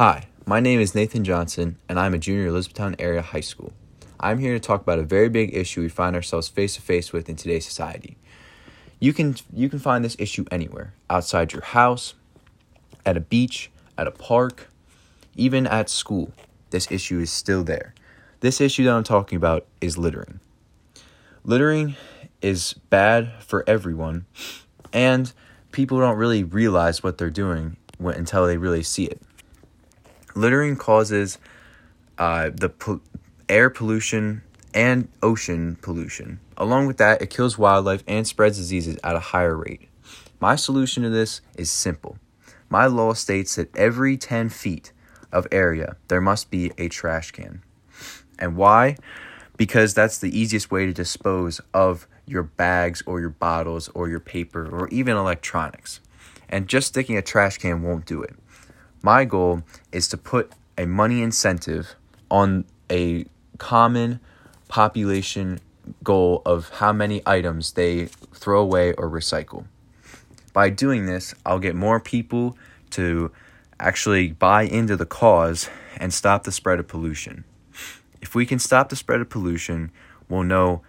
Hi, my name is Nathan Johnson, and I'm a junior at Elizabethtown Area High School. I'm here to talk about a very big issue we find ourselves face to face with in today's society. You can you can find this issue anywhere, outside your house, at a beach, at a park, even at school. This issue is still there. This issue that I'm talking about is littering. Littering is bad for everyone, and people don't really realize what they're doing until they really see it. Littering causes uh, the po- air pollution and ocean pollution. Along with that, it kills wildlife and spreads diseases at a higher rate. My solution to this is simple. My law states that every 10 feet of area, there must be a trash can. And why? Because that's the easiest way to dispose of your bags or your bottles or your paper or even electronics. And just sticking a trash can won't do it. My goal is to put a money incentive on a common population goal of how many items they throw away or recycle. By doing this, I'll get more people to actually buy into the cause and stop the spread of pollution. If we can stop the spread of pollution, we'll know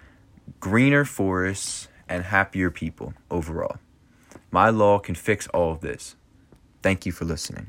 greener forests and happier people overall. My law can fix all of this. Thank you for listening.